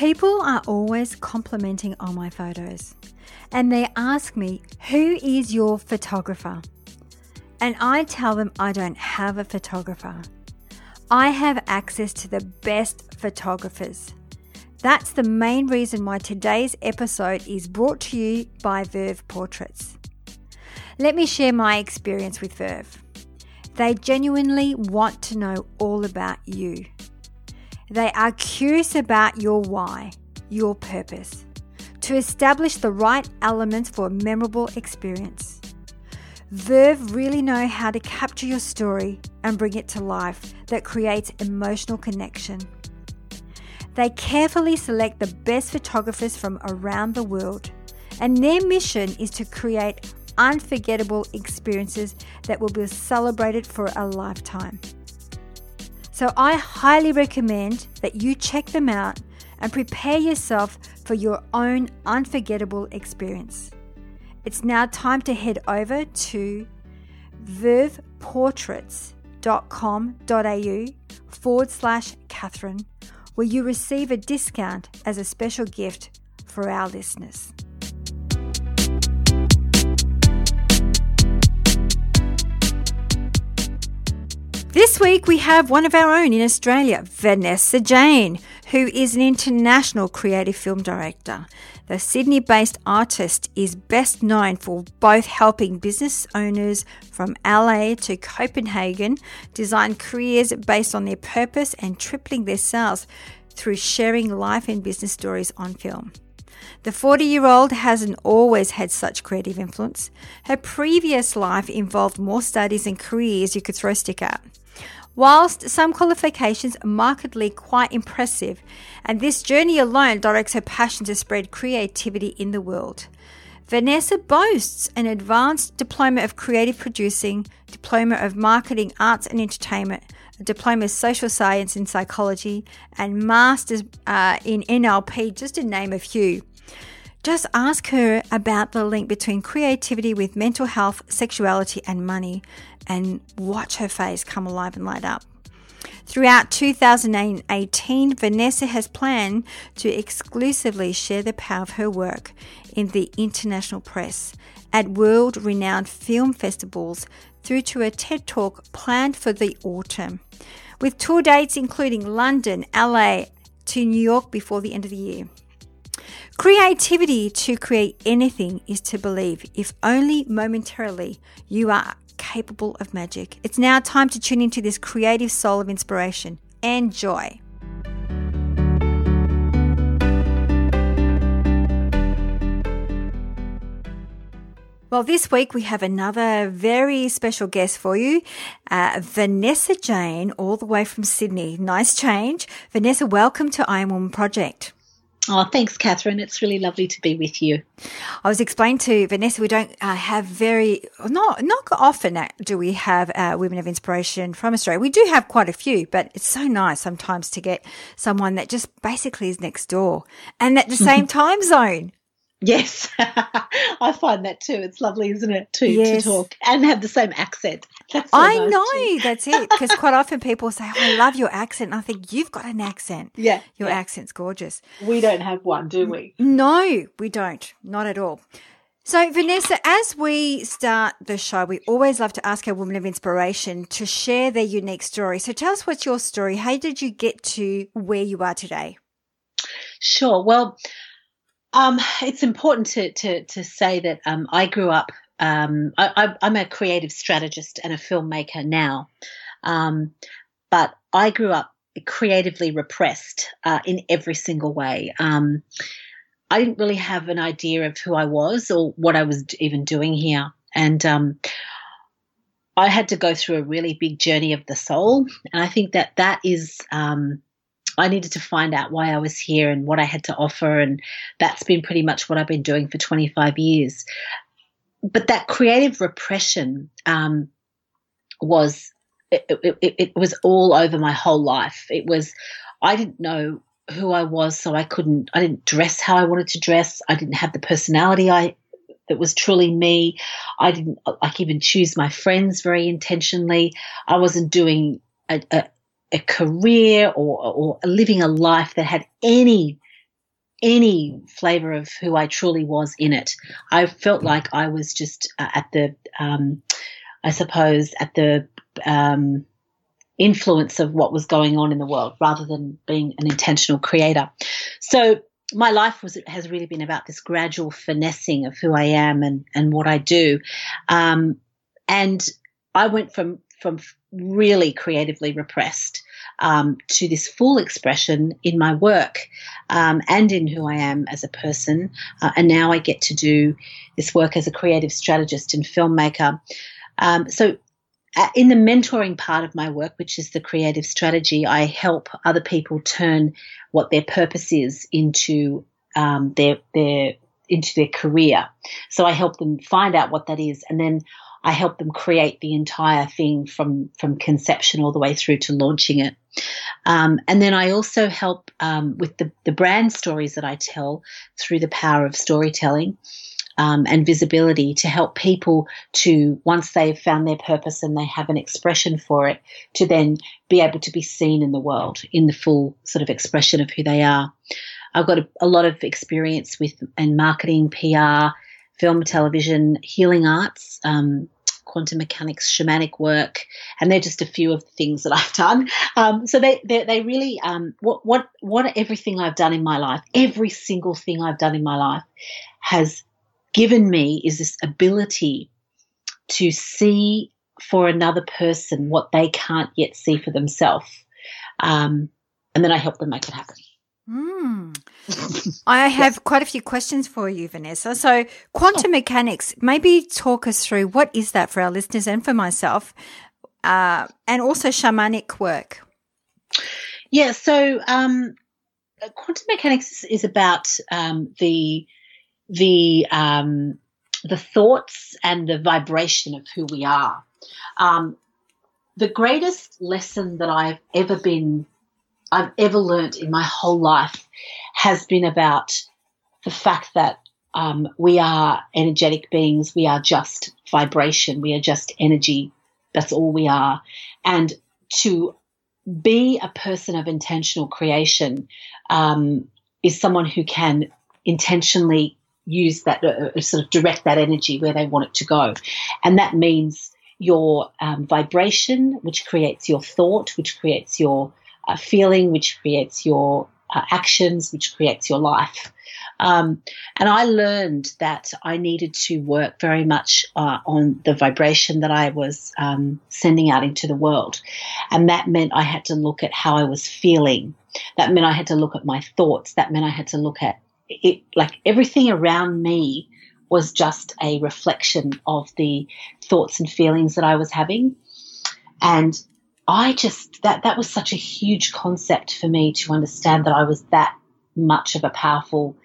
People are always complimenting on my photos and they ask me, Who is your photographer? And I tell them I don't have a photographer. I have access to the best photographers. That's the main reason why today's episode is brought to you by Verve Portraits. Let me share my experience with Verve. They genuinely want to know all about you. They are curious about your why, your purpose, to establish the right elements for a memorable experience. Verve really know how to capture your story and bring it to life that creates emotional connection. They carefully select the best photographers from around the world, and their mission is to create unforgettable experiences that will be celebrated for a lifetime. So I highly recommend that you check them out and prepare yourself for your own unforgettable experience. It's now time to head over to verveportraits.com.au forward slash Catherine, where you receive a discount as a special gift for our listeners. This week we have one of our own in Australia, Vanessa Jane, who is an international creative film director. The Sydney based artist is best known for both helping business owners from LA to Copenhagen design careers based on their purpose and tripling their sales through sharing life and business stories on film. The 40 year old hasn't always had such creative influence. Her previous life involved more studies and careers you could throw a stick at. Whilst some qualifications are markedly quite impressive, and this journey alone directs her passion to spread creativity in the world. Vanessa boasts an advanced diploma of creative producing, diploma of marketing, arts and entertainment, a diploma of social science and psychology, and masters uh, in NLP, just to name a few. Just ask her about the link between creativity with mental health, sexuality, and money, and watch her face come alive and light up. Throughout 2018, Vanessa has planned to exclusively share the power of her work in the international press at world renowned film festivals through to a TED Talk planned for the autumn, with tour dates including London, LA, to New York before the end of the year. Creativity to create anything is to believe, if only momentarily, you are capable of magic. It's now time to tune into this creative soul of inspiration. and joy. Well, this week we have another very special guest for you, uh, Vanessa Jane, all the way from Sydney. Nice change. Vanessa, welcome to I Am Woman Project. Oh, thanks, Catherine. It's really lovely to be with you. I was explaining to Vanessa, we don't uh, have very, not, not often do we have uh, women of inspiration from Australia. We do have quite a few, but it's so nice sometimes to get someone that just basically is next door and at the same time zone. Yes, I find that too. It's lovely, isn't it, to, yes. to talk and have the same accent. So I nice know, too. that's it. Because quite often people say, oh, I love your accent. And I think, you've got an accent. Yeah. Your yeah. accent's gorgeous. We don't have one, do we? No, we don't. Not at all. So, Vanessa, as we start the show, we always love to ask our women of inspiration to share their unique story. So, tell us what's your story. How did you get to where you are today? Sure. Well, um, it's important to, to, to say that um, I grew up, um, I, am a creative strategist and a filmmaker now, um, but I grew up creatively repressed uh, in every single way. Um, I didn't really have an idea of who I was or what I was even doing here. And um, I had to go through a really big journey of the soul. And I think that that is, um, I needed to find out why I was here and what I had to offer. And that's been pretty much what I've been doing for 25 years. But that creative repression um, was, it, it, it was all over my whole life. It was, I didn't know who I was, so I couldn't, I didn't dress how I wanted to dress. I didn't have the personality I that was truly me. I didn't like even choose my friends very intentionally. I wasn't doing a, a, a career or, or living a life that had any any flavor of who I truly was in it. I felt like I was just uh, at the, um, I suppose, at the um, influence of what was going on in the world rather than being an intentional creator. So my life was has really been about this gradual finessing of who I am and and what I do, um, and I went from from really creatively repressed um, to this full expression in my work um, and in who I am as a person, uh, and now I get to do this work as a creative strategist and filmmaker. Um, so uh, in the mentoring part of my work, which is the creative strategy, I help other people turn what their purpose is into um, their their into their career. So I help them find out what that is, and then I help them create the entire thing from from conception all the way through to launching it. Um, and then I also help um, with the the brand stories that I tell through the power of storytelling um, and visibility to help people to, once they've found their purpose and they have an expression for it, to then be able to be seen in the world in the full sort of expression of who they are. I've got a, a lot of experience with and marketing, PR, film, television, healing arts, um, quantum mechanics, shamanic work, and they're just a few of the things that I've done. Um, so they, they, they really um, what what what everything I've done in my life, every single thing I've done in my life, has given me is this ability to see for another person what they can't yet see for themselves. Um, and then I help them make it happen. Mm. I have yes. quite a few questions for you, Vanessa. So, quantum mechanics, maybe talk us through what is that for our listeners and for myself, uh, and also shamanic work. Yeah, so um, quantum mechanics is about um, the the um, the thoughts and the vibration of who we are. Um, the greatest lesson that I've ever been, I've ever learnt in my whole life has been about the fact that um, we are energetic beings. We are just vibration. We are just energy. That's all we are. And to be a person of intentional creation um, is someone who can intentionally use that, uh, uh, sort of direct that energy where they want it to go. And that means your um, vibration, which creates your thought, which creates your uh, feeling, which creates your uh, actions, which creates your life. Um, and I learned that I needed to work very much uh, on the vibration that I was um, sending out into the world. And that meant I had to look at how I was feeling. That meant I had to look at my thoughts. That meant I had to look at it like everything around me was just a reflection of the thoughts and feelings that I was having. And I just that that was such a huge concept for me to understand that I was that much of a powerful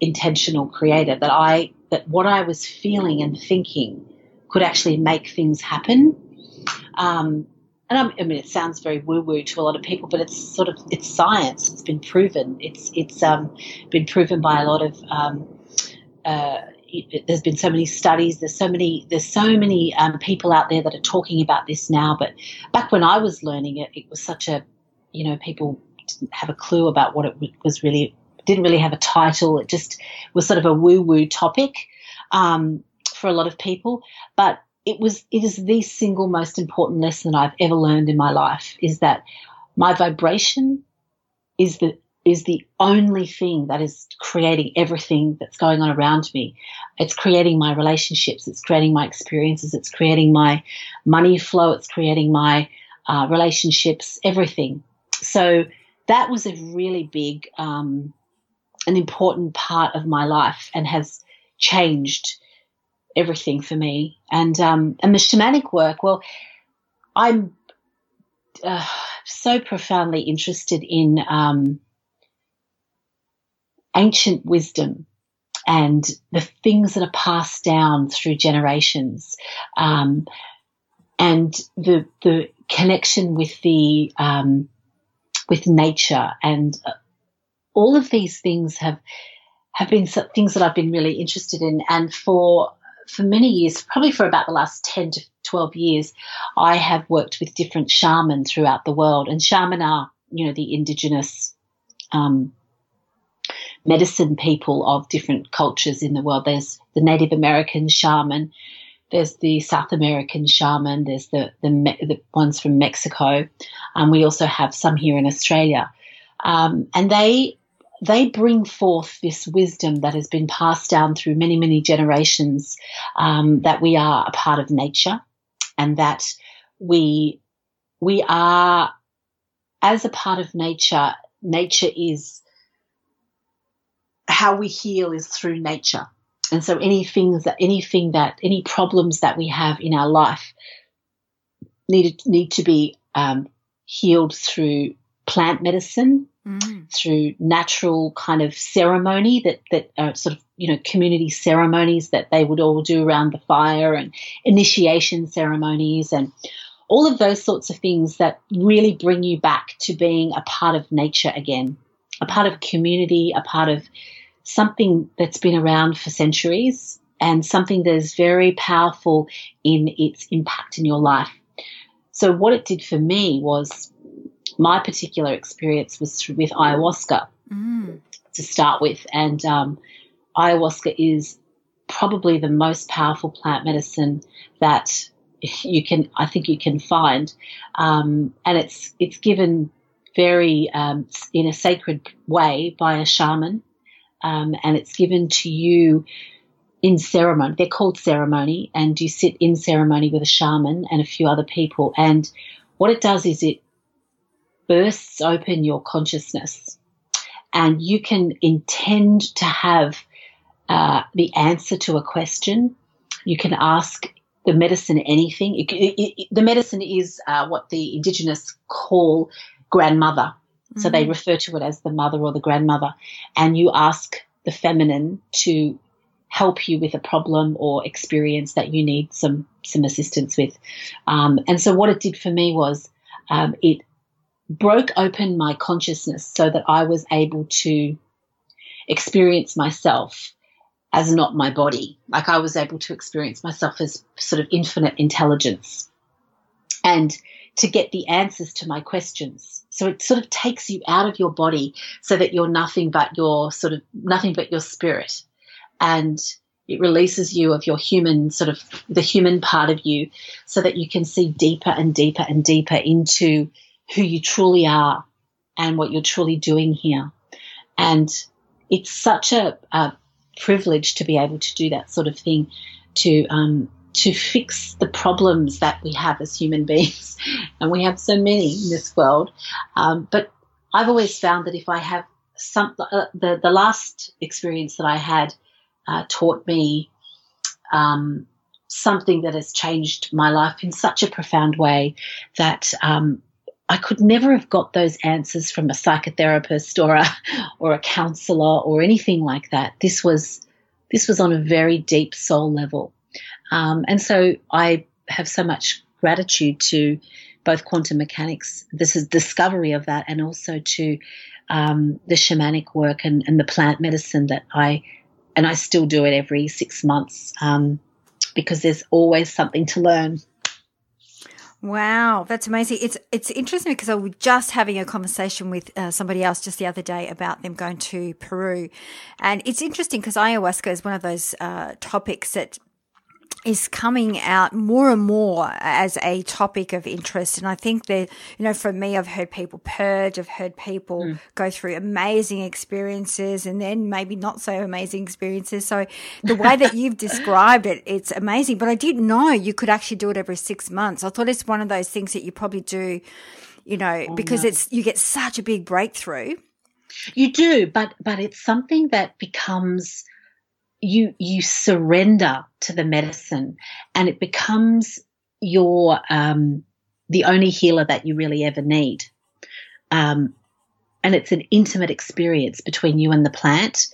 intentional creator that I that what I was feeling and thinking could actually make things happen. Um, and I'm, i mean, it sounds very woo-woo to a lot of people, but it's sort of it's science. It's been proven. It's it's um, been proven by a lot of. Um, uh, there's been so many studies. There's so many. There's so many um, people out there that are talking about this now. But back when I was learning it, it was such a, you know, people didn't have a clue about what it was really. Didn't really have a title. It just was sort of a woo-woo topic. um, for a lot of people. But it was it is the single most important lesson I've ever learned in my life is that my vibration is the is the only thing that is creating everything that's going on around me. It's creating my relationships, it's creating my experiences, it's creating my money flow, it's creating my uh, relationships, everything. So that was a really big, um, an important part of my life and has changed everything for me. And um, and the shamanic work, well, I'm uh, so profoundly interested in um, ancient wisdom and the things that are passed down through generations, um, and the the connection with the um, with nature and uh, all of these things have have been things that I've been really interested in, and for for many years, probably for about the last 10 to 12 years, I have worked with different shamans throughout the world. And shaman are, you know, the indigenous um, medicine people of different cultures in the world. There's the Native American shaman, there's the South American shaman, there's the, the, the ones from Mexico. Um, we also have some here in Australia. Um, and they they bring forth this wisdom that has been passed down through many, many generations um, that we are a part of nature and that we we are as a part of nature. Nature is how we heal is through nature, and so anything that anything that any problems that we have in our life need need to be um, healed through plant medicine mm. through natural kind of ceremony that that are sort of you know community ceremonies that they would all do around the fire and initiation ceremonies and all of those sorts of things that really bring you back to being a part of nature again, a part of community, a part of something that's been around for centuries and something that is very powerful in its impact in your life. So what it did for me was my particular experience was with ayahuasca mm. to start with, and um, ayahuasca is probably the most powerful plant medicine that you can, I think, you can find, um, and it's it's given very um, in a sacred way by a shaman, um, and it's given to you in ceremony. They're called ceremony, and you sit in ceremony with a shaman and a few other people. And what it does is it bursts open your consciousness and you can intend to have uh, the answer to a question. You can ask the medicine anything. It, it, it, the medicine is uh, what the indigenous call grandmother. So mm-hmm. they refer to it as the mother or the grandmother. And you ask the feminine to help you with a problem or experience that you need some some assistance with. Um, and so what it did for me was um, it broke open my consciousness so that I was able to experience myself as not my body. Like I was able to experience myself as sort of infinite intelligence and to get the answers to my questions. So it sort of takes you out of your body so that you're nothing but your sort of nothing but your spirit. And it releases you of your human sort of the human part of you so that you can see deeper and deeper and deeper into who you truly are and what you're truly doing here. And it's such a, a privilege to be able to do that sort of thing to um, to fix the problems that we have as human beings, and we have so many in this world. Um, but I've always found that if I have some, uh, the the last experience that I had uh, taught me um, something that has changed my life in such a profound way that um, I could never have got those answers from a psychotherapist or a or a counselor or anything like that. This was this was on a very deep soul level, um, and so I have so much gratitude to both quantum mechanics, this is discovery of that, and also to um, the shamanic work and, and, the plant medicine that I and I still do it every six months um, because there's always something to learn. Wow, that's amazing. It's it's interesting because I was just having a conversation with uh, somebody else just the other day about them going to Peru, and it's interesting because ayahuasca is one of those uh, topics that is coming out more and more as a topic of interest. And I think that, you know, for me, I've heard people purge, I've heard people mm. go through amazing experiences and then maybe not so amazing experiences. So the way that you've described it, it's amazing. But I didn't know you could actually do it every six months. I thought it's one of those things that you probably do, you know, oh, because no. it's, you get such a big breakthrough. You do, but, but it's something that becomes, you you surrender to the medicine and it becomes your um, the only healer that you really ever need. Um, and it's an intimate experience between you and the plant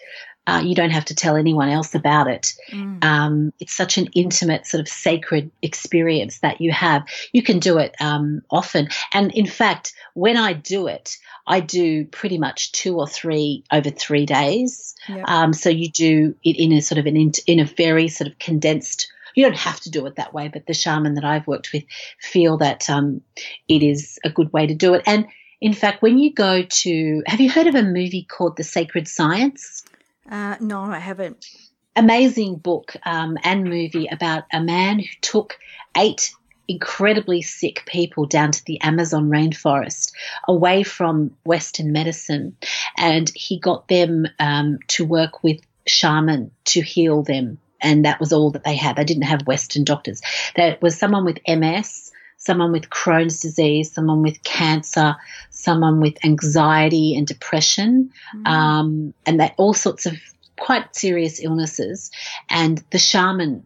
uh, you don't have to tell anyone else about it. Mm. Um, it's such an intimate, sort of sacred experience that you have. You can do it um, often. And in fact, when I do it, I do pretty much two or three over three days. Yep. Um, so you do it in a sort of an in, in a very sort of condensed you don't have to do it that way, but the shaman that I've worked with feel that um, it is a good way to do it. And in fact, when you go to, have you heard of a movie called The Sacred Science? Uh, no, I haven't. Amazing book um, and movie about a man who took eight incredibly sick people down to the Amazon rainforest away from Western medicine. And he got them um, to work with shaman to heal them. And that was all that they had. They didn't have Western doctors. There was someone with MS, someone with Crohn's disease, someone with cancer, someone with anxiety and depression, mm. um, and that all sorts of quite serious illnesses. And the shaman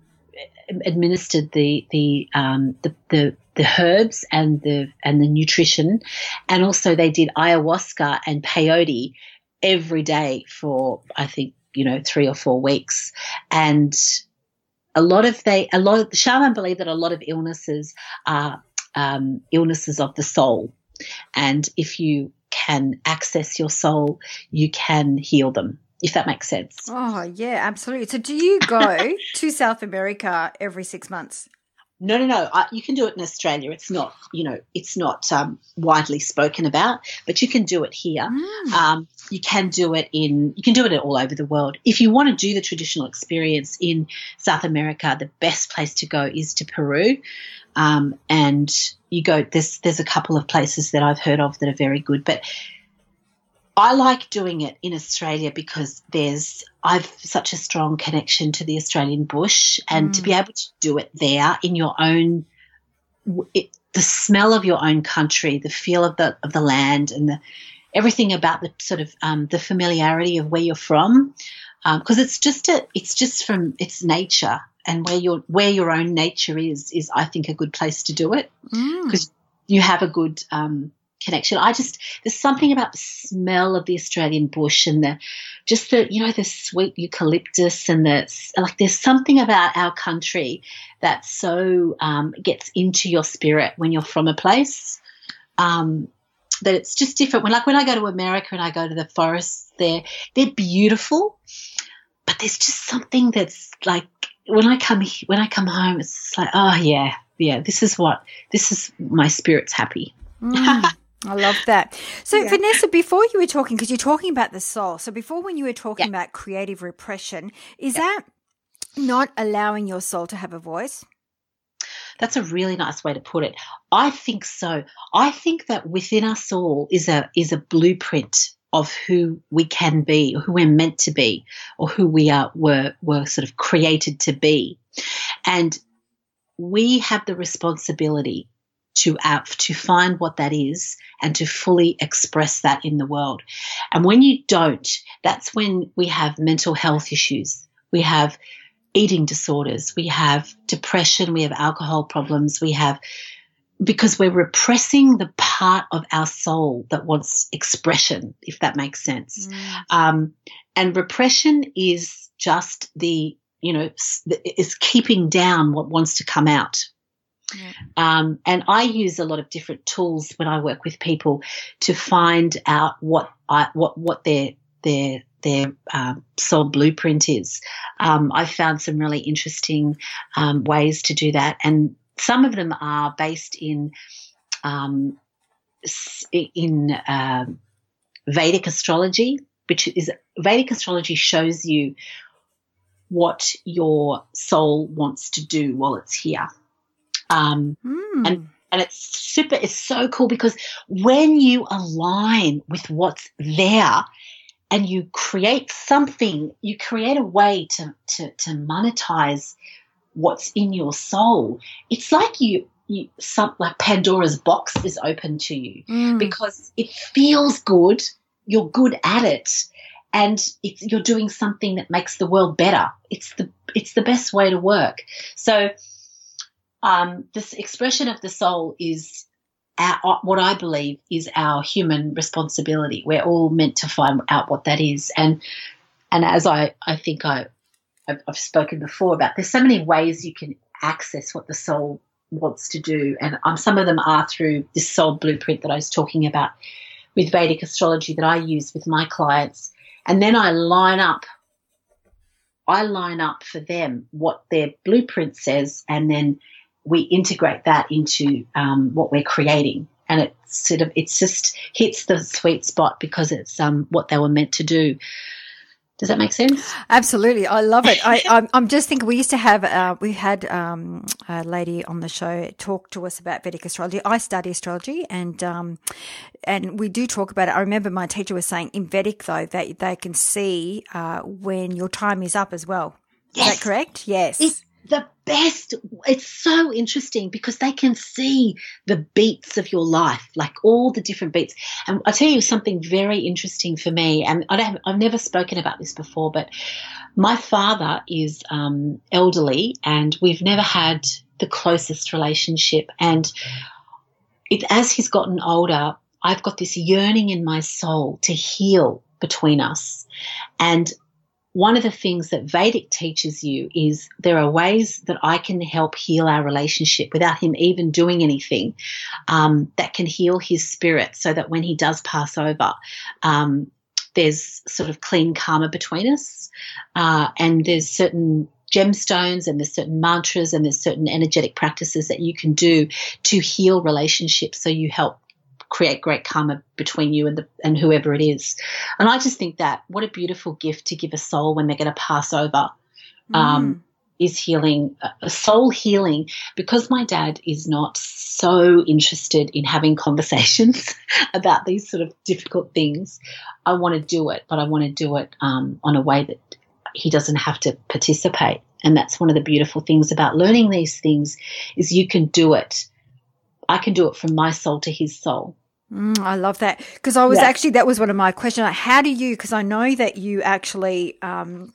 administered the the, um, the the the herbs and the and the nutrition, and also they did ayahuasca and peyote every day for I think you know three or four weeks, and a lot of they a lot of the shaman believe that a lot of illnesses are um, illnesses of the soul. And if you can access your soul, you can heal them, if that makes sense. Oh, yeah, absolutely. So, do you go to South America every six months? No, no, no. I, you can do it in Australia. It's not, you know, it's not um, widely spoken about, but you can do it here. Mm. Um, you can do it in, you can do it all over the world. If you want to do the traditional experience in South America, the best place to go is to Peru. Um, and you go, there's, there's a couple of places that I've heard of that are very good, but I like doing it in Australia because there's, I've such a strong connection to the Australian bush and mm. to be able to do it there in your own, it, the smell of your own country, the feel of the, of the land and the, everything about the sort of, um, the familiarity of where you're from. Because um, it's just a, it's just from its nature and where your where your own nature is is I think a good place to do it because mm. you have a good um, connection. I just there's something about the smell of the Australian bush and the just the you know the sweet eucalyptus and the like. There's something about our country that so um, gets into your spirit when you're from a place. Um, that it's just different. When like when I go to America and I go to the forests there, they're beautiful, but there's just something that's like when I come when I come home, it's like, oh yeah, yeah, this is what this is. My spirit's happy. Mm, I love that. So yeah. Vanessa, before you were talking, because you're talking about the soul. So before, when you were talking yeah. about creative repression, is yeah. that not allowing your soul to have a voice? That's a really nice way to put it. I think so. I think that within us all is a is a blueprint of who we can be, or who we're meant to be, or who we are were were sort of created to be, and we have the responsibility to uh, to find what that is and to fully express that in the world. And when you don't, that's when we have mental health issues. We have eating disorders. We have depression. We have alcohol problems. We have because we're repressing the part of our soul that wants expression, if that makes sense. Mm. Um, and repression is just the, you know, is keeping down what wants to come out. Yeah. Um, and I use a lot of different tools when I work with people to find out what I, what what their their their um, soul blueprint is. Um, I've found some really interesting um, ways to do that, and some of them are based in um, in uh, Vedic astrology, which is Vedic astrology shows you what your soul wants to do while it's here. Um, mm. And and it's super. It's so cool because when you align with what's there, and you create something, you create a way to to, to monetize what's in your soul. It's like you you, some like Pandora's box is open to you mm. because it feels good. You're good at it, and you're doing something that makes the world better. It's the it's the best way to work. So, um, this expression of the soul is our, what I believe is our human responsibility. We're all meant to find out what that is, and and as I I think I I've, I've spoken before about, there's so many ways you can access what the soul wants to do. And um, some of them are through this soul blueprint that I was talking about with Vedic astrology that I use with my clients. And then I line up, I line up for them what their blueprint says, and then we integrate that into um, what we're creating. And it sort of, it's just hits the sweet spot because it's um, what they were meant to do. Does that make sense? Absolutely, I love it. I, I'm, I'm just thinking we used to have uh, we had um, a lady on the show talk to us about Vedic astrology. I study astrology, and um, and we do talk about it. I remember my teacher was saying in Vedic though that they can see uh, when your time is up as well. Yes. Is that correct? Yes. The best. It's so interesting because they can see the beats of your life, like all the different beats. And I'll tell you something very interesting for me. And I have never spoken about this before, but my father is um, elderly and we've never had the closest relationship. And it, as he's gotten older, I've got this yearning in my soul to heal between us. And one of the things that Vedic teaches you is there are ways that I can help heal our relationship without him even doing anything um, that can heal his spirit so that when he does pass over, um, there's sort of clean karma between us. Uh, and there's certain gemstones and there's certain mantras and there's certain energetic practices that you can do to heal relationships so you help create great karma between you and the and whoever it is. And I just think that what a beautiful gift to give a soul when they're going to pass over. Um, mm. Is healing, a soul healing, because my dad is not so interested in having conversations about these sort of difficult things. I want to do it, but I want to do it um, on a way that he doesn't have to participate. And that's one of the beautiful things about learning these things is you can do it. I can do it from my soul to his soul. Mm, I love that because I was yeah. actually that was one of my questions. How do you? Because I know that you actually um,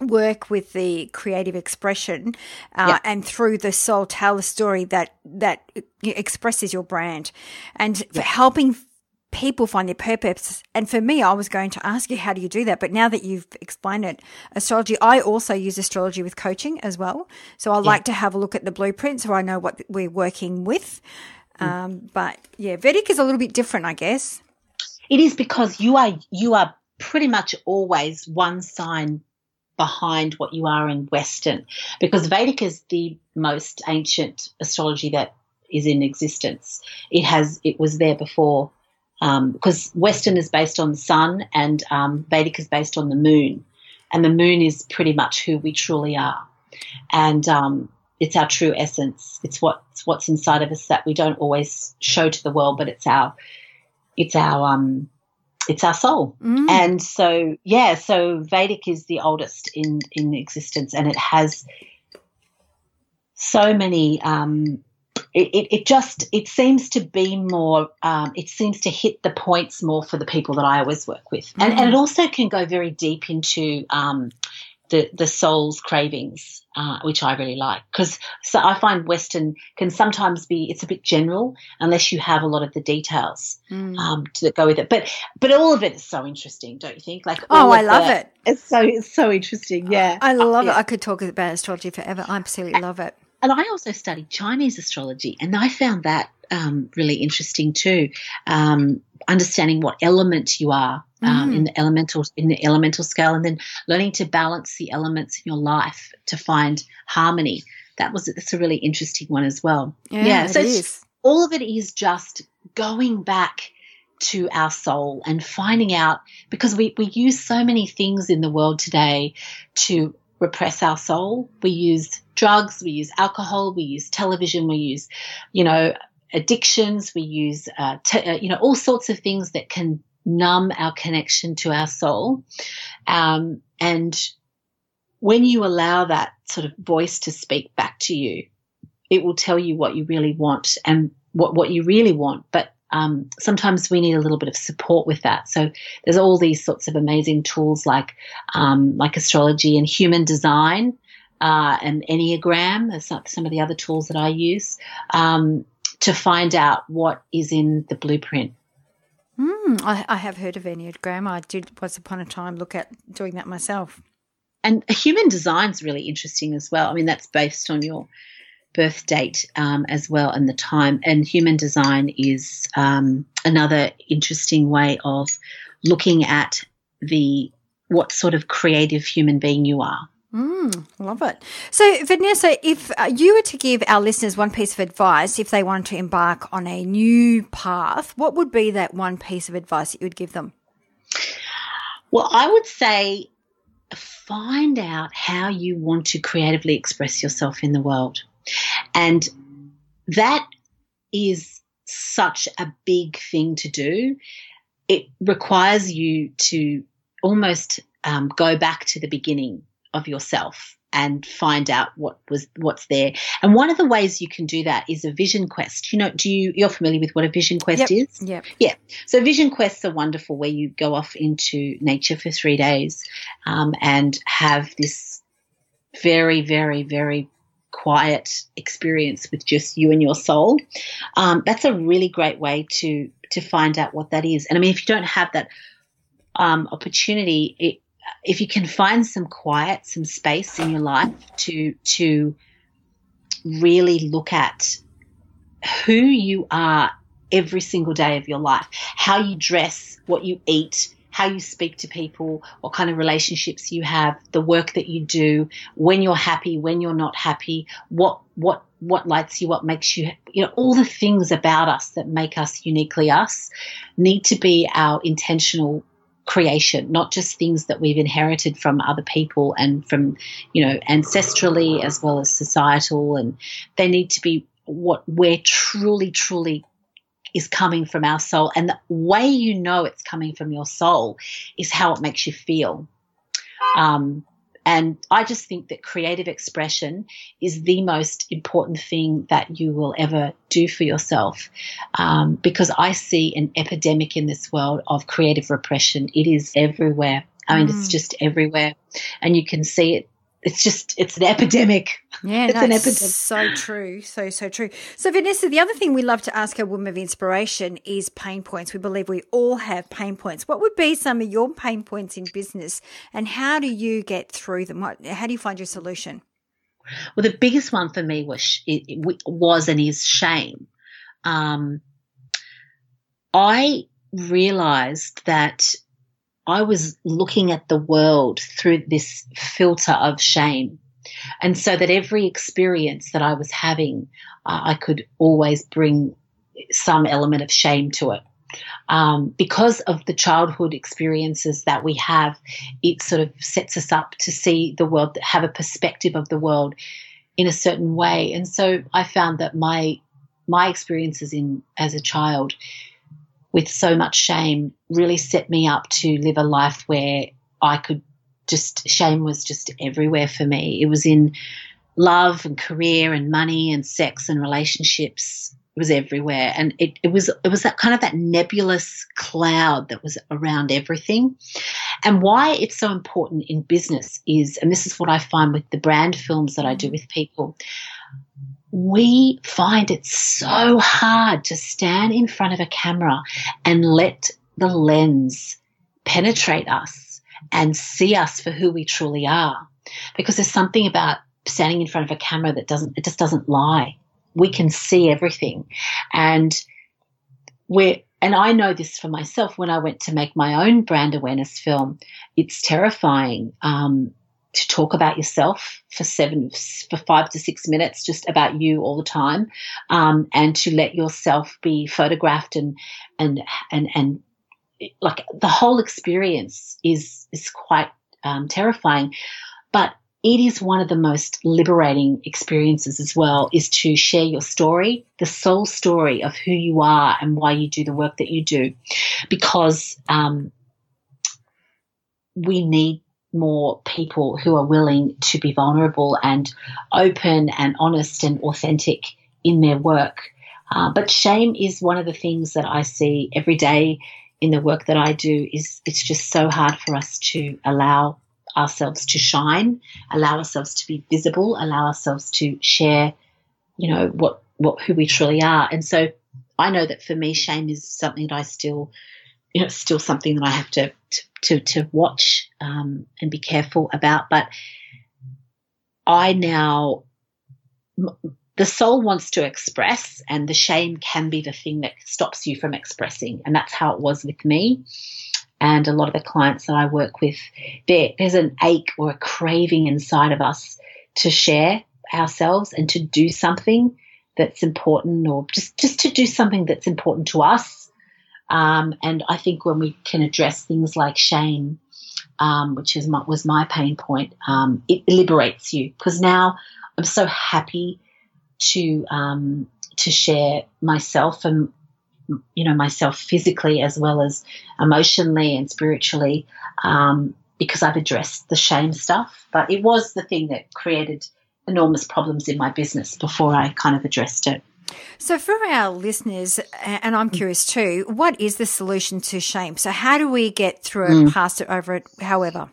work with the creative expression uh, yeah. and through the soul tell a story that that expresses your brand and yeah. helping people find their purpose. And for me, I was going to ask you, how do you do that? But now that you've explained it, astrology, I also use astrology with coaching as well. So I like to have a look at the blueprint so I know what we're working with. Mm. Um, but yeah, Vedic is a little bit different, I guess. It is because you are you are pretty much always one sign behind what you are in Western, because Vedic is the most ancient astrology that is in existence. It has it was there before because um, Western is based on the sun and um, Vedic is based on the moon, and the moon is pretty much who we truly are. And um, it's our true essence. It's what it's what's inside of us that we don't always show to the world, but it's our it's our um it's our soul. Mm. And so yeah, so Vedic is the oldest in in existence, and it has so many. Um, it, it, it just it seems to be more um, it seems to hit the points more for the people that I always work with, mm. and, and it also can go very deep into um, the the soul's cravings, uh, which I really like because so I find Western can sometimes be it's a bit general unless you have a lot of the details mm. um, to go with it. But but all of it is so interesting, don't you think? Like oh, I love the, it. It's so it's so interesting. Yeah, I love uh, yeah. it. I could talk about astrology forever. I absolutely love it. And I also studied Chinese astrology, and I found that um, really interesting too. Um, understanding what element you are um, mm. in the elemental in the elemental scale, and then learning to balance the elements in your life to find harmony. that was it's a really interesting one as well. Yeah, yeah so all of it is just going back to our soul and finding out because we, we use so many things in the world today to repress our soul. We use drugs, we use alcohol, we use television, we use, you know, addictions, we use, uh, t- uh, you know, all sorts of things that can numb our connection to our soul. Um, and when you allow that sort of voice to speak back to you, it will tell you what you really want and what, what you really want. But um, sometimes we need a little bit of support with that. So there's all these sorts of amazing tools like um, like astrology and human design uh, and Enneagram. There's some of the other tools that I use um, to find out what is in the blueprint. Mm, I, I, have heard of Enneagram. I did once upon a time look at doing that myself. And human design is really interesting as well. I mean, that's based on your birth date um, as well and the time. And human design is um, another interesting way of looking at the what sort of creative human being you are. Mm, love it. So, Vanessa, if uh, you were to give our listeners one piece of advice if they wanted to embark on a new path, what would be that one piece of advice that you would give them? Well, I would say find out how you want to creatively express yourself in the world. And that is such a big thing to do. It requires you to almost um, go back to the beginning of yourself and find out what was what's there. And one of the ways you can do that is a vision quest. You know, do you you're familiar with what a vision quest yep. is? Yeah. Yeah. So vision quests are wonderful where you go off into nature for three days um, and have this very, very, very quiet experience with just you and your soul. Um, that's a really great way to to find out what that is. And I mean, if you don't have that um, opportunity, it, if you can find some quiet, some space in your life to to really look at who you are every single day of your life, how you dress, what you eat, how you speak to people, what kind of relationships you have, the work that you do, when you're happy, when you're not happy, what what what lights you what makes you you know all the things about us that make us uniquely us need to be our intentional creation not just things that we've inherited from other people and from you know ancestrally as well as societal and they need to be what we're truly truly is coming from our soul. And the way you know it's coming from your soul is how it makes you feel. Um, and I just think that creative expression is the most important thing that you will ever do for yourself. Um, because I see an epidemic in this world of creative repression. It is everywhere. I mean, mm. it's just everywhere. And you can see it it's just it's an epidemic. Yeah, it's no, an epidemic. So true, so so true. So Vanessa, the other thing we love to ask our women of inspiration is pain points. We believe we all have pain points. What would be some of your pain points in business, and how do you get through them? How do you find your solution? Well, the biggest one for me was was and is shame. Um, I realized that I was looking at the world through this filter of shame. And so that every experience that I was having, uh, I could always bring some element of shame to it. Um, because of the childhood experiences that we have, it sort of sets us up to see the world, have a perspective of the world in a certain way. And so I found that my my experiences in as a child with so much shame really set me up to live a life where I could just, shame was just everywhere for me. It was in love and career and money and sex and relationships. It was everywhere. And it, it was, it was that kind of that nebulous cloud that was around everything. And why it's so important in business is, and this is what I find with the brand films that I do mm-hmm. with people, we find it so hard to stand in front of a camera and let the lens penetrate us and see us for who we truly are. Because there's something about standing in front of a camera that doesn't, it just doesn't lie. We can see everything. And we're, and I know this for myself when I went to make my own brand awareness film. It's terrifying. Um, to talk about yourself for seven, for five to six minutes, just about you all the time, um, and to let yourself be photographed and and and and like the whole experience is is quite um, terrifying, but it is one of the most liberating experiences as well is to share your story the soul story of who you are and why you do the work that you do. Because um, we need more people who are willing to be vulnerable and open and honest and authentic in their work uh, but shame is one of the things that i see every day in the work that i do is it's just so hard for us to allow ourselves to shine, allow ourselves to be visible, allow ourselves to share, you know, what, what, who we truly are. And so I know that for me, shame is something that I still, you know, still something that I have to, to, to, to watch um, and be careful about. But I now, the soul wants to express, and the shame can be the thing that stops you from expressing. And that's how it was with me and a lot of the clients that I work with, there, there's an ache or a craving inside of us to share ourselves and to do something that's important or just, just to do something that's important to us. Um, and I think when we can address things like shame, um, which is my, was my pain point, um, it liberates you because now I'm so happy to um, to share myself and you know myself physically as well as emotionally and spiritually um, because I've addressed the shame stuff. But it was the thing that created enormous problems in my business before I kind of addressed it. So, for our listeners, and I'm curious too, what is the solution to shame? So, how do we get through it, mm. past it, over it, however?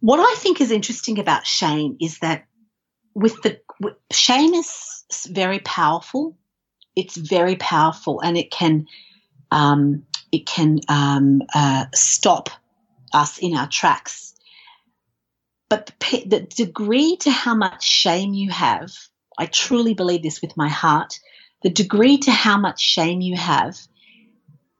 What I think is interesting about shame is that with the shame is very powerful it's very powerful and it can um, it can um, uh, stop us in our tracks. But the, the degree to how much shame you have, I truly believe this with my heart. The degree to how much shame you have,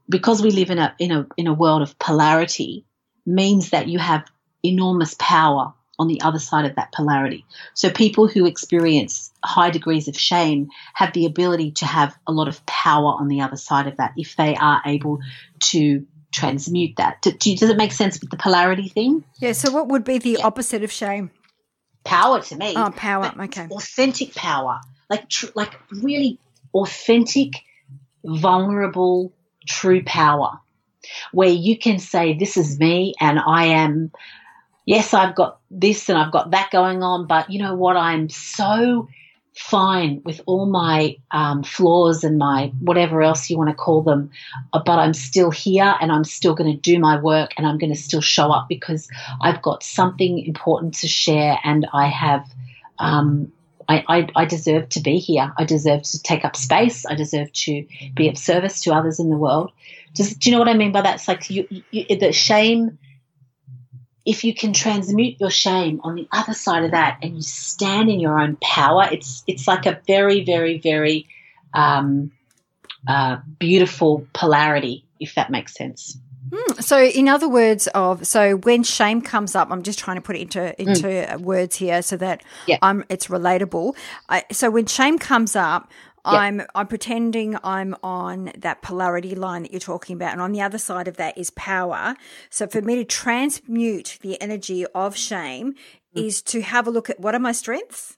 because we live in a in a in a world of polarity, means that you have enormous power on the other side of that polarity. So people who experience high degrees of shame have the ability to have a lot of power on the other side of that if they are able to transmute that. Do, do, does it make sense with the polarity thing? Yeah. So what would be the yeah. opposite of shame? Power to me. Oh, power. Okay. Authentic power, like tr- like really authentic, vulnerable, true power, where you can say, "This is me, and I am." yes, I've got this and I've got that going on, but you know what? I'm so fine with all my um, flaws and my whatever else you want to call them, uh, but I'm still here and I'm still going to do my work and I'm going to still show up because I've got something important to share and I have. Um, I, I, I, deserve to be here. I deserve to take up space. I deserve to be of service to others in the world. Does, do you know what I mean by that? It's like you, you, the shame if you can transmute your shame on the other side of that and you stand in your own power, it's it's like a very, very, very um, uh, beautiful polarity, if that makes sense. Mm, so, in other words, of so when shame comes up, I'm just trying to put it into into mm. words here so that yeah. I'm it's relatable. I, so when shame comes up, I'm I'm pretending I'm on that polarity line that you're talking about, and on the other side of that is power. So for me to transmute the energy of shame mm. is to have a look at what are my strengths,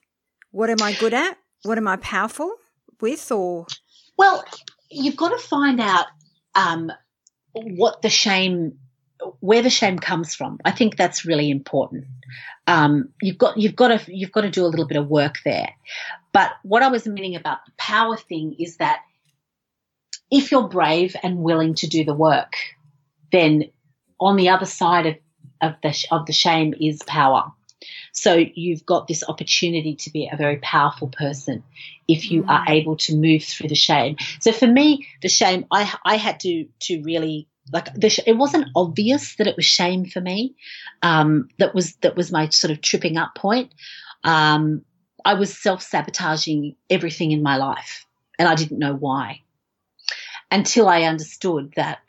what am I good at, what am I powerful with, or well, you've got to find out um, what the shame, where the shame comes from. I think that's really important. Um, you've got you've got to you've got to do a little bit of work there. But what I was meaning about the power thing is that if you're brave and willing to do the work, then on the other side of, of the of the shame is power. So you've got this opportunity to be a very powerful person if you mm. are able to move through the shame. So for me, the shame I I had to to really like the, it wasn't obvious that it was shame for me. Um, that was that was my sort of tripping up point. Um, I was self sabotaging everything in my life, and I didn't know why until I understood that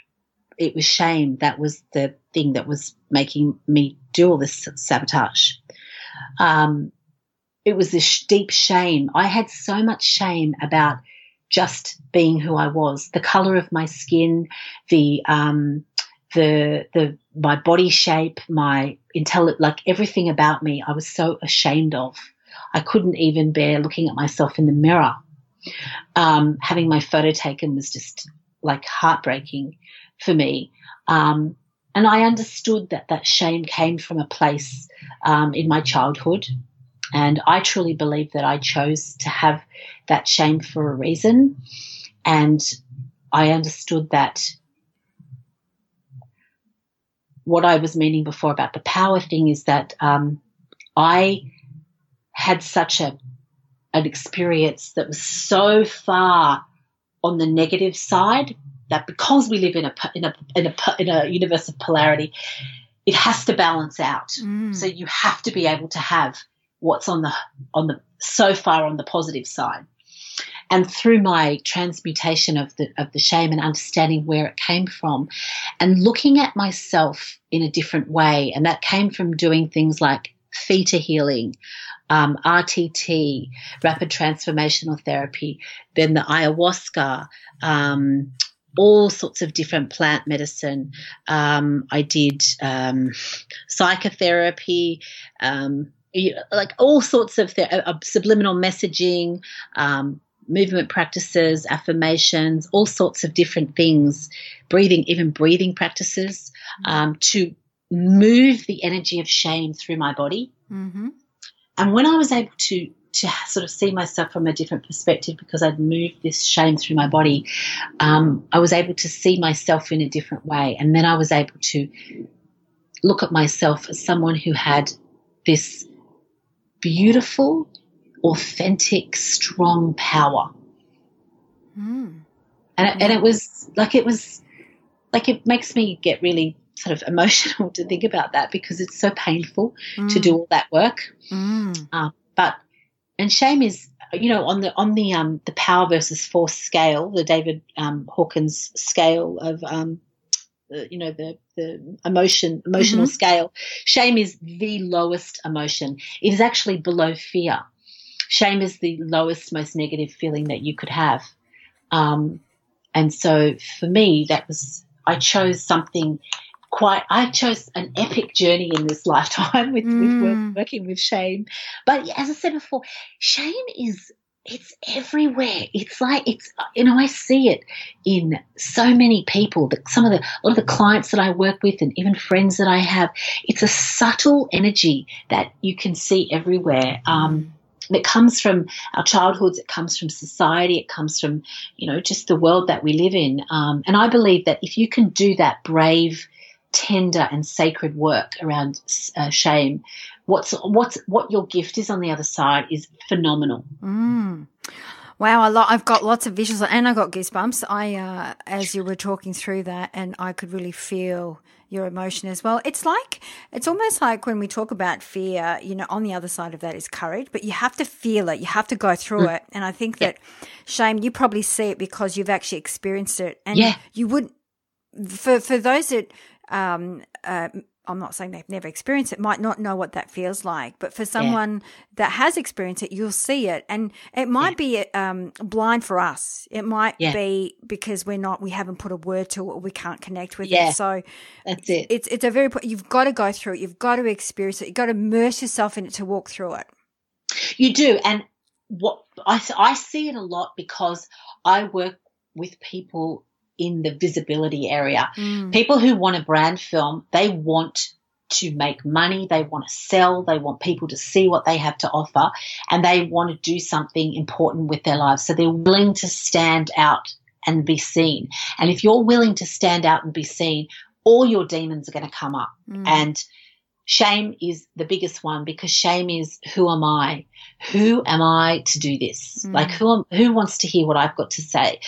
it was shame that was the thing that was making me do all this sabotage. Um, it was this deep shame. I had so much shame about just being who I was, the color of my skin, the um, the the my body shape, my intelligence, like everything about me. I was so ashamed of. I couldn't even bear looking at myself in the mirror. Um, having my photo taken was just like heartbreaking for me. Um, and I understood that that shame came from a place um, in my childhood. And I truly believe that I chose to have that shame for a reason. And I understood that what I was meaning before about the power thing is that um, I had such a an experience that was so far on the negative side that because we live in a in a in a, in a universe of polarity, it has to balance out. Mm. So you have to be able to have what's on the on the so far on the positive side. And through my transmutation of the of the shame and understanding where it came from, and looking at myself in a different way, and that came from doing things like theta healing, um, RTT, rapid transformational therapy, then the ayahuasca, um, all sorts of different plant medicine. Um, I did um, psychotherapy, um, like all sorts of th- uh, subliminal messaging, um, movement practices, affirmations, all sorts of different things, breathing, even breathing practices um, to move the energy of shame through my body. Mm-hmm. And when I was able to to sort of see myself from a different perspective because I'd moved this shame through my body, um, I was able to see myself in a different way. And then I was able to look at myself as someone who had this beautiful, authentic, strong power. Mm. And, and it was like it was like it makes me get really sort of emotional to think about that because it's so painful mm. to do all that work. Mm. Um, but and shame is you know on the on the um the power versus force scale, the David um, Hawkins scale of um, the, you know the the emotion emotional mm-hmm. scale. Shame is the lowest emotion. It is actually below fear. Shame is the lowest, most negative feeling that you could have. Um, and so for me, that was I chose something quite I chose an epic journey in this lifetime with, mm. with work, working with shame. But as I said before, shame is it's everywhere. It's like it's you know I see it in so many people. That some of the a lot of the clients that I work with and even friends that I have. It's a subtle energy that you can see everywhere. Um, it comes from our childhoods. It comes from society. It comes from you know just the world that we live in. Um, and I believe that if you can do that brave tender and sacred work around uh, shame. What's what's what your gift is on the other side is phenomenal. Mm. Wow, lot, I've got lots of visuals and I got goosebumps. I, uh, as you were talking through that, and I could really feel your emotion as well. It's like, it's almost like when we talk about fear, you know, on the other side of that is courage, but you have to feel it. You have to go through mm. it. And I think that, yeah. Shame, you probably see it because you've actually experienced it. And yeah. you would, for, for those that um, uh, I'm not saying they've never experienced it, might not know what that feels like. But for someone yeah. that has experienced it, you'll see it. And it might yeah. be um, blind for us. It might yeah. be because we're not, we haven't put a word to it, we can't connect with it. So that's it. It's, it's a very, you've got to go through it. You've got to experience it. You've got to immerse yourself in it to walk through it. You do. And what I, I see it a lot because I work with people in the visibility area. Mm. People who want a brand film, they want to make money, they want to sell, they want people to see what they have to offer, and they want to do something important with their lives. So they're willing to stand out and be seen. And if you're willing to stand out and be seen, all your demons are going to come up. Mm. And shame is the biggest one because shame is who am I? Who am I to do this? Mm. Like who am, who wants to hear what I've got to say?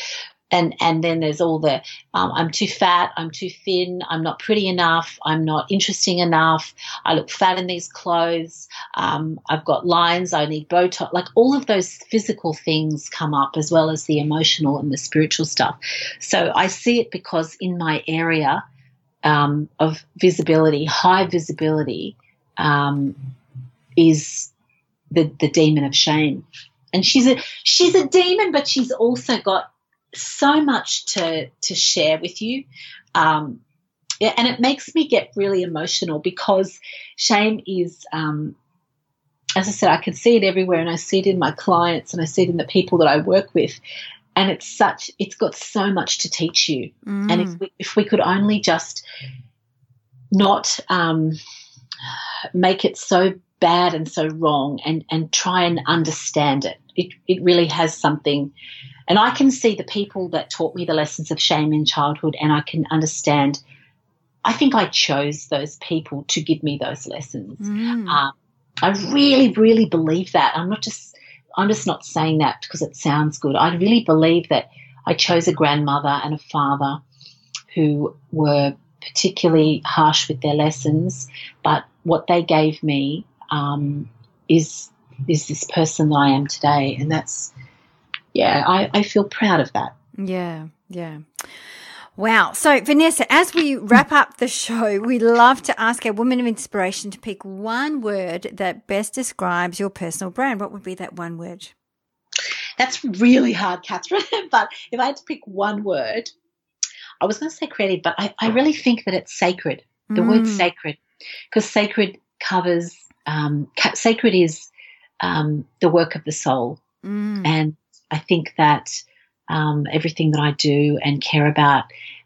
And and then there's all the um, I'm too fat, I'm too thin, I'm not pretty enough, I'm not interesting enough, I look fat in these clothes, um, I've got lines, I need Botox, like all of those physical things come up as well as the emotional and the spiritual stuff. So I see it because in my area. um, of visibility, high visibility, um, is the the demon of shame. And she's a she's a demon, but she's also got so much to to share with you. Um, yeah, and it makes me get really emotional because shame is, um, as I said, I can see it everywhere, and I see it in my clients, and I see it in the people that I work with, and it's such, it's got so much to teach you. Mm. And if we, if we could only just not um, make it so bad and so wrong, and and try and understand it, it it really has something. And I can see the people that taught me the lessons of shame in childhood, and I can understand I think I chose those people to give me those lessons. Mm. Um, I really, really believe that. I'm not just, I'm just not saying that because it sounds good. I really believe that I chose a grandmother and a father who were particularly harsh with their lessons, but what they gave me um, is is this person that I am today, and that's yeah, I, I feel proud of that. Yeah, yeah. Wow. So, Vanessa, as we wrap up the show, we love to ask our women of inspiration to pick one word that best describes your personal brand. What would be that one word? That's really hard, Catherine. but if I had to pick one word, I was going to say creative, but I, I really think that it's sacred. The mm. word sacred, because sacred covers, um, sacred is um, the work of the soul. Mm. And I think that um, everything that I do and care about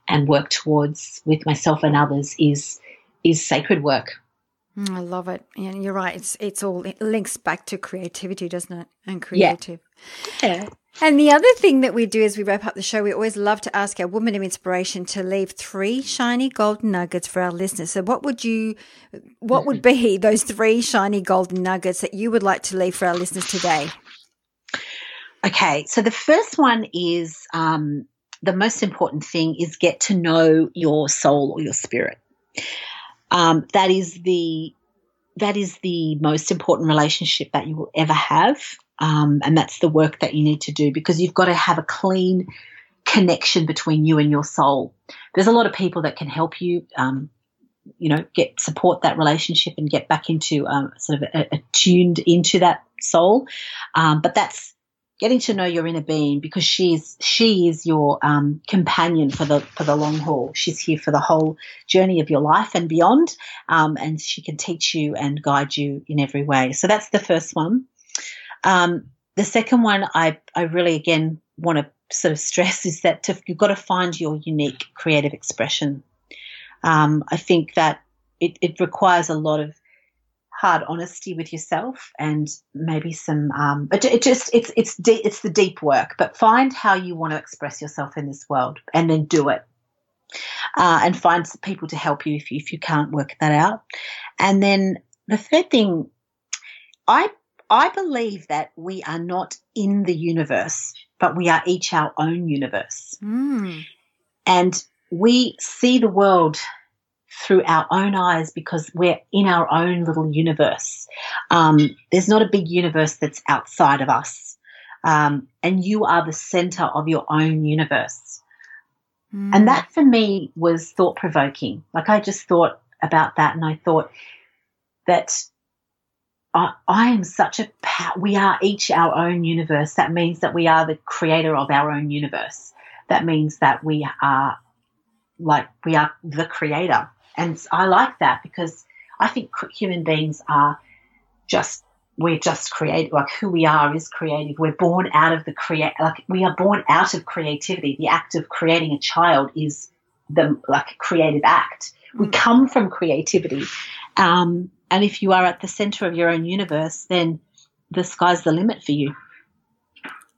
and work towards with myself and others is is sacred work. Mm, I love it. And you're right. It's it's all it links back to creativity, doesn't it? And creative. Yeah. Yeah. And the other thing that we do as we wrap up the show, we always love to ask our woman of inspiration to leave three shiny golden nuggets for our listeners. So what would you what would be those three shiny golden nuggets that you would like to leave for our listeners today? Okay, so the first one is um, the most important thing is get to know your soul or your spirit. Um, that is the that is the most important relationship that you will ever have, um, and that's the work that you need to do because you've got to have a clean connection between you and your soul. There's a lot of people that can help you, um, you know, get support that relationship and get back into um, sort of attuned into that soul, um, but that's getting to know your inner being because she's she is your um, companion for the for the long haul. She's here for the whole journey of your life and beyond, um, and she can teach you and guide you in every way. So that's the first one. Um, the second one, I I really again want to sort of stress is that to, you've got to find your unique creative expression. Um, I think that it, it requires a lot of hard honesty with yourself and maybe some um, it, it just it's it's de- it's the deep work but find how you want to express yourself in this world and then do it uh, and find people to help you if you if you can't work that out and then the third thing i i believe that we are not in the universe but we are each our own universe mm. and we see the world through our own eyes because we're in our own little universe. Um, there's not a big universe that's outside of us. Um, and you are the center of your own universe. Mm. And that for me was thought provoking. Like I just thought about that and I thought that I, I am such a, we are each our own universe. That means that we are the creator of our own universe. That means that we are like, we are the creator. And I like that because I think human beings are just we're just creative like who we are is creative we're born out of the create like we are born out of creativity the act of creating a child is the like a creative act we come from creativity um, and if you are at the center of your own universe then the sky's the limit for you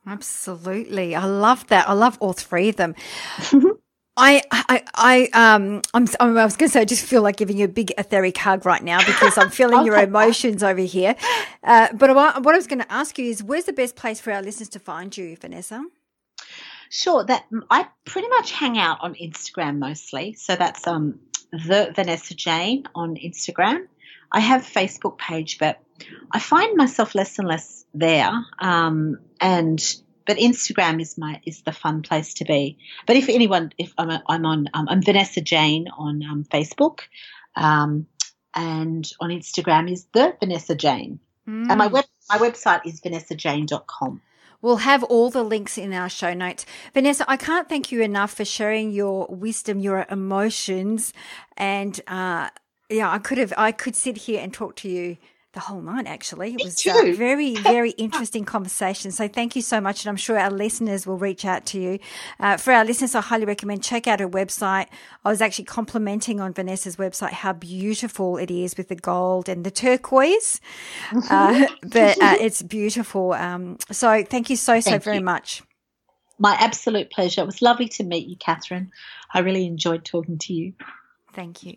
Absolutely. I love that. I love all three of them. I, I, I, um, I'm, I was going to say, I just feel like giving you a big etheric hug right now because I'm feeling your emotions over here. Uh, but what I was going to ask you is, where's the best place for our listeners to find you, Vanessa? Sure. That I pretty much hang out on Instagram mostly. So that's um the Vanessa Jane on Instagram. I have a Facebook page, but I find myself less and less there. Um, and but Instagram is my is the fun place to be. But if anyone, if I'm a, I'm on um, I'm Vanessa Jane on um, Facebook, um, and on Instagram is the Vanessa Jane, mm. and my web my website is vanessajane.com. We'll have all the links in our show notes. Vanessa, I can't thank you enough for sharing your wisdom, your emotions, and uh, yeah, I could have I could sit here and talk to you the whole night, actually. It was a very, very interesting conversation. So thank you so much. And I'm sure our listeners will reach out to you. Uh, for our listeners, I highly recommend check out her website. I was actually complimenting on Vanessa's website how beautiful it is with the gold and the turquoise. Uh, but uh, it's beautiful. Um, so thank you so, so very you. much. My absolute pleasure. It was lovely to meet you, Catherine. I really enjoyed talking to you. Thank you.